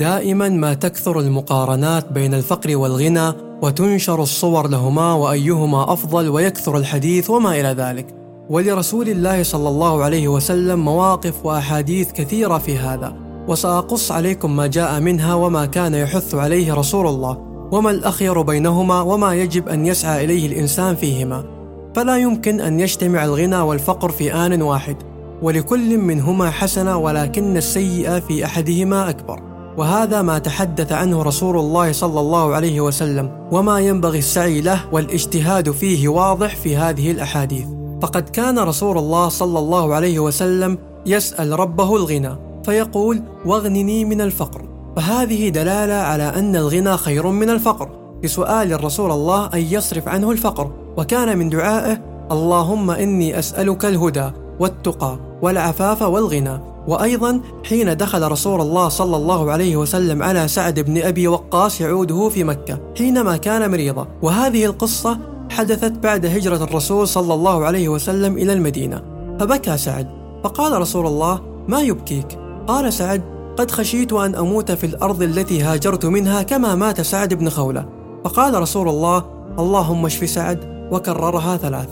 دائما ما تكثر المقارنات بين الفقر والغنى وتنشر الصور لهما وأيهما أفضل ويكثر الحديث وما إلى ذلك. ولرسول الله صلى الله عليه وسلم مواقف وأحاديث كثيرة في هذا. وسأقص عليكم ما جاء منها وما كان يحث عليه رسول الله. وما الأخير بينهما وما يجب أن يسعى إليه الإنسان فيهما. فلا يمكن أن يجتمع الغنى والفقر في آن واحد. ولكل منهما حسنة ولكن السيئة في أحدهما أكبر. وهذا ما تحدث عنه رسول الله صلى الله عليه وسلم وما ينبغي السعي له والاجتهاد فيه واضح في هذه الأحاديث. فقد كان رسول الله صلى الله عليه وسلم يسأل ربه الغنى فيقول واغنني من الفقر. فهذه دلالة على أن الغنى خير من الفقر. لسؤال الرسول الله أن يصرف عنه الفقر وكان من دعائه اللهم إني أسألك الهدى. والتقى والعفاف والغنى. وأيضا حين دخل رسول الله صلى الله عليه وسلم على سعد بن أبي وقاص يعوده في مكة حينما كان مريضا. وهذه القصة حدثت بعد هجرة الرسول صلى الله عليه وسلم إلى المدينة. فبكى سعد فقال رسول الله ما يبكيك؟ قال سعد قد خشيت أن أموت في الأرض التي هاجرت منها كما مات سعد بن خولة. فقال رسول الله اللهم اشف سعد وكررها ثلاث.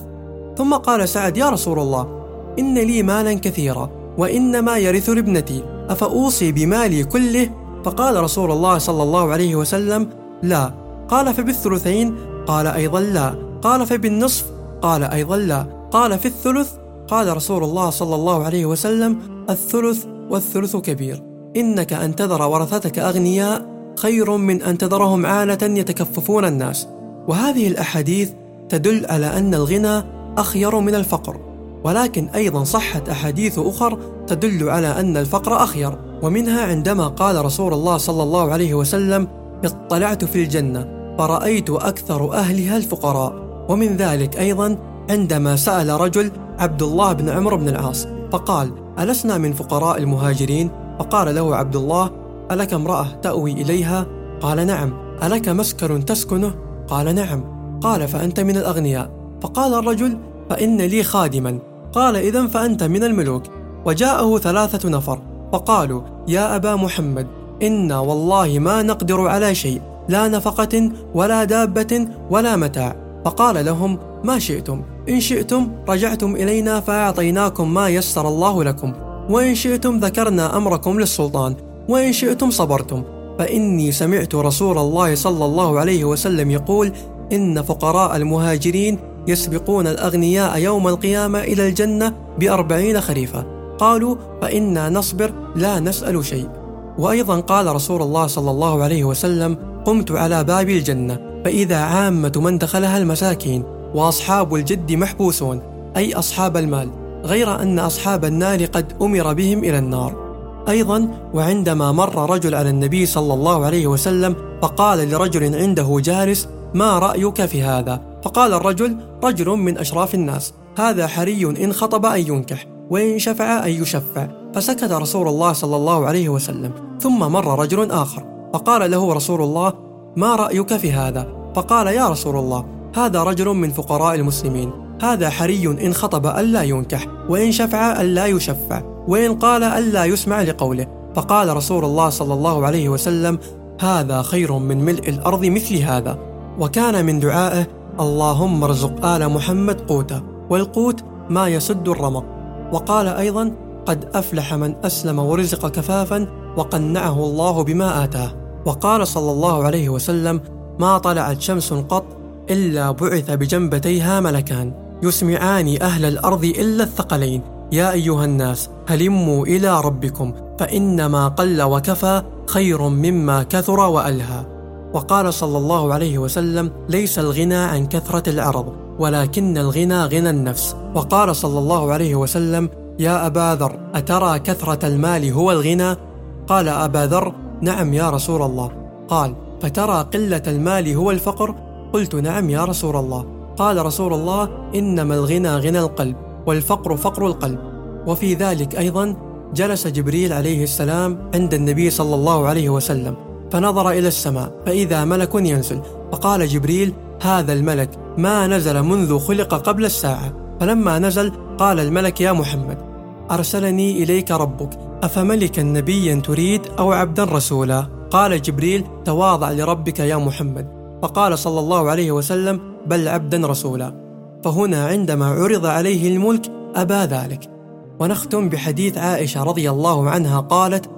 ثم قال سعد يا رسول الله إن لي مالا كثيرا وإنما يرث لابنتي. أفأوصي بمالي كله؟ فقال رسول الله صلى الله عليه وسلم لا. قال فبالثلثين؟ قال أيضا لا. قال فبالنصف؟ قال أيضا لا. قال في الثلث قال رسول الله صلى الله عليه وسلم الثلث والثلث كبير. إنك أن تذر ورثتك أغنياء خير من أن تذرهم عالة يتكففون الناس. وهذه الأحاديث تدل على أن الغنى أخير من الفقر. ولكن أيضا صحت أحاديث أخر تدل على أن الفقر أخير ومنها عندما قال رسول الله صلى الله عليه وسلم اطلعت في الجنة فرأيت أكثر أهلها الفقراء. ومن ذلك أيضا عندما سأل رجل عبد الله بن عمرو بن العاص فقال ألسنا من فقراء المهاجرين؟ فقال له عبد الله ألك امرأة تأوي إليها؟ قال نعم. ألك مسكن تسكنه؟ قال نعم. قال فأنت من الأغنياء. فقال الرجل فإن لي خادما. قال إذا فأنت من الملوك. وجاءه ثلاثة نفر. فقالوا يا أبا محمد إنا والله ما نقدر على شيء لا نفقة ولا دابة ولا متاع. فقال لهم ما شئتم؟ إن شئتم رجعتم إلينا فأعطيناكم ما يسر الله لكم. وإن شئتم ذكرنا أمركم للسلطان. وإن شئتم صبرتم. فإني سمعت رسول الله صلى الله عليه وسلم يقول إن فقراء المهاجرين يسبقون الأغنياء يوم القيامة إلى الجنة بأربعين خريفة. قالوا فإنا نصبر لا نسأل شيء. وأيضا قال رسول الله صلى الله عليه وسلم قمت على باب الجنة فإذا عامة من دخلها المساكين وأصحاب الجد محبوسون أي أصحاب المال غير أن أصحاب النار قد أمر بهم إلى النار. أيضا وعندما مر رجل على النبي صلى الله عليه وسلم فقال لرجل عنده جالس ما رأيك في هذا؟ فقال الرجل رجل من أشراف الناس هذا حري إن خطب أن ينكح وإن شفع أن يشفع فسكت رسول الله صلى الله عليه وسلم ثم مر رجل آخر فقال له رسول الله ما رأيك في هذا؟ فقال يا رسول الله هذا رجل من فقراء المسلمين هذا حري إن خطب ألا ينكح وإن شفع ألا يشفع وإن قال ألا يسمع لقوله فقال رسول الله صلى الله عليه وسلم هذا خير من ملء الأرض مثل هذا وكان من دعائه اللهم ارزق آل محمد قوتا والقوت ما يسد الرمق. وقال أيضا قد أفلح من أسلم ورزق كفافا وقنعه الله بما آتاه. وقال صلى الله عليه وسلم ما طلعت شمس قط إلا بعث بجنبتيها ملكان يسمعان أهل الأرض إلا الثقلين. يا أيها الناس هلموا إلى ربكم فإنما قل وكفى خير مما كثر وألهى. وقال صلى الله عليه وسلم ليس الغنى عن كثرة العرض ولكن الغنى غنى النفس. وقال صلى الله عليه وسلم يا أبا ذر أترى كثرة المال هو الغنى؟ قال أبا ذر نعم يا رسول الله. قال فترى قلة المال هو الفقر؟ قلت نعم يا رسول الله. قال رسول الله إنما الغنى غنى القلب والفقر فقر القلب. وفي ذلك أيضا جلس جبريل عليه السلام عند النبي صلى الله عليه وسلم. فنظر إلى السماء فإذا ملك ينزل فقال جبريل هذا الملك ما نزل منذ خلق قبل الساعة فلما نزل قال الملك يا محمد أرسلني إليك ربك أفملكا نبيا تريد أو عبدا رسولا؟ قال جبريل تواضع لربك يا محمد. فقال صلى الله عليه وسلم بل عبدا رسولا. فهنا عندما عرض عليه الملك أبى ذلك. ونختم بحديث عائشة رضي الله عنها قالت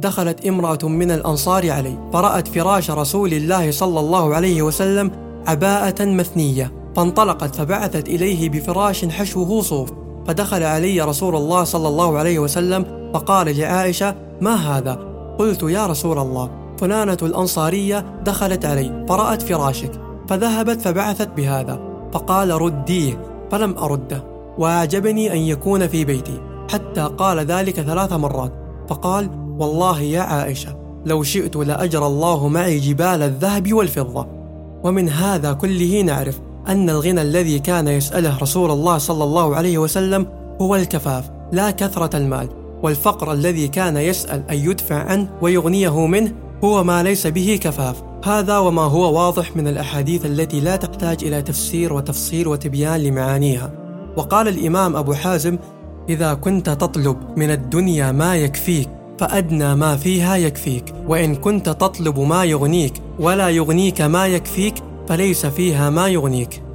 دخلت امرأة من الأنصار علي فرأت فراش رسول الله صلى الله عليه وسلم عباءة مثنية فانطلقت فبعثت إليه بفراش حشوه صوف فدخل علي رسول الله صلى الله عليه وسلم فقال لعائشة ما هذا؟ قلت يا رسول الله فلانة الأنصارية دخلت علي فرأت فراشك فذهبت فبعثت بهذا فقال رديه فلم أرده وأعجبني أن يكون في بيتي حتى قال ذلك ثلاث مرات فقال والله يا عائشة لو شئت لأجرى الله معي جبال الذهب والفضة. ومن هذا كله نعرف أن الغنى الذي كان يسأله رسول الله صلى الله عليه وسلم هو الكفاف لا كثرة المال. والفقر الذي كان يسأل أن يدفع عنه ويغنيه منه هو ما ليس به كفاف. هذا وما هو واضح من الأحاديث التي لا تحتاج إلى تفسير وتفصيل وتبيان لمعانيها. وقال الإمام أبو حازم إذا كنت تطلب من الدنيا ما يكفيك فأدنى ما فيها يكفيك وإن كنت تطلب ما يغنيك ولا يغنيك ما يكفيك فليس فيها ما يغنيك.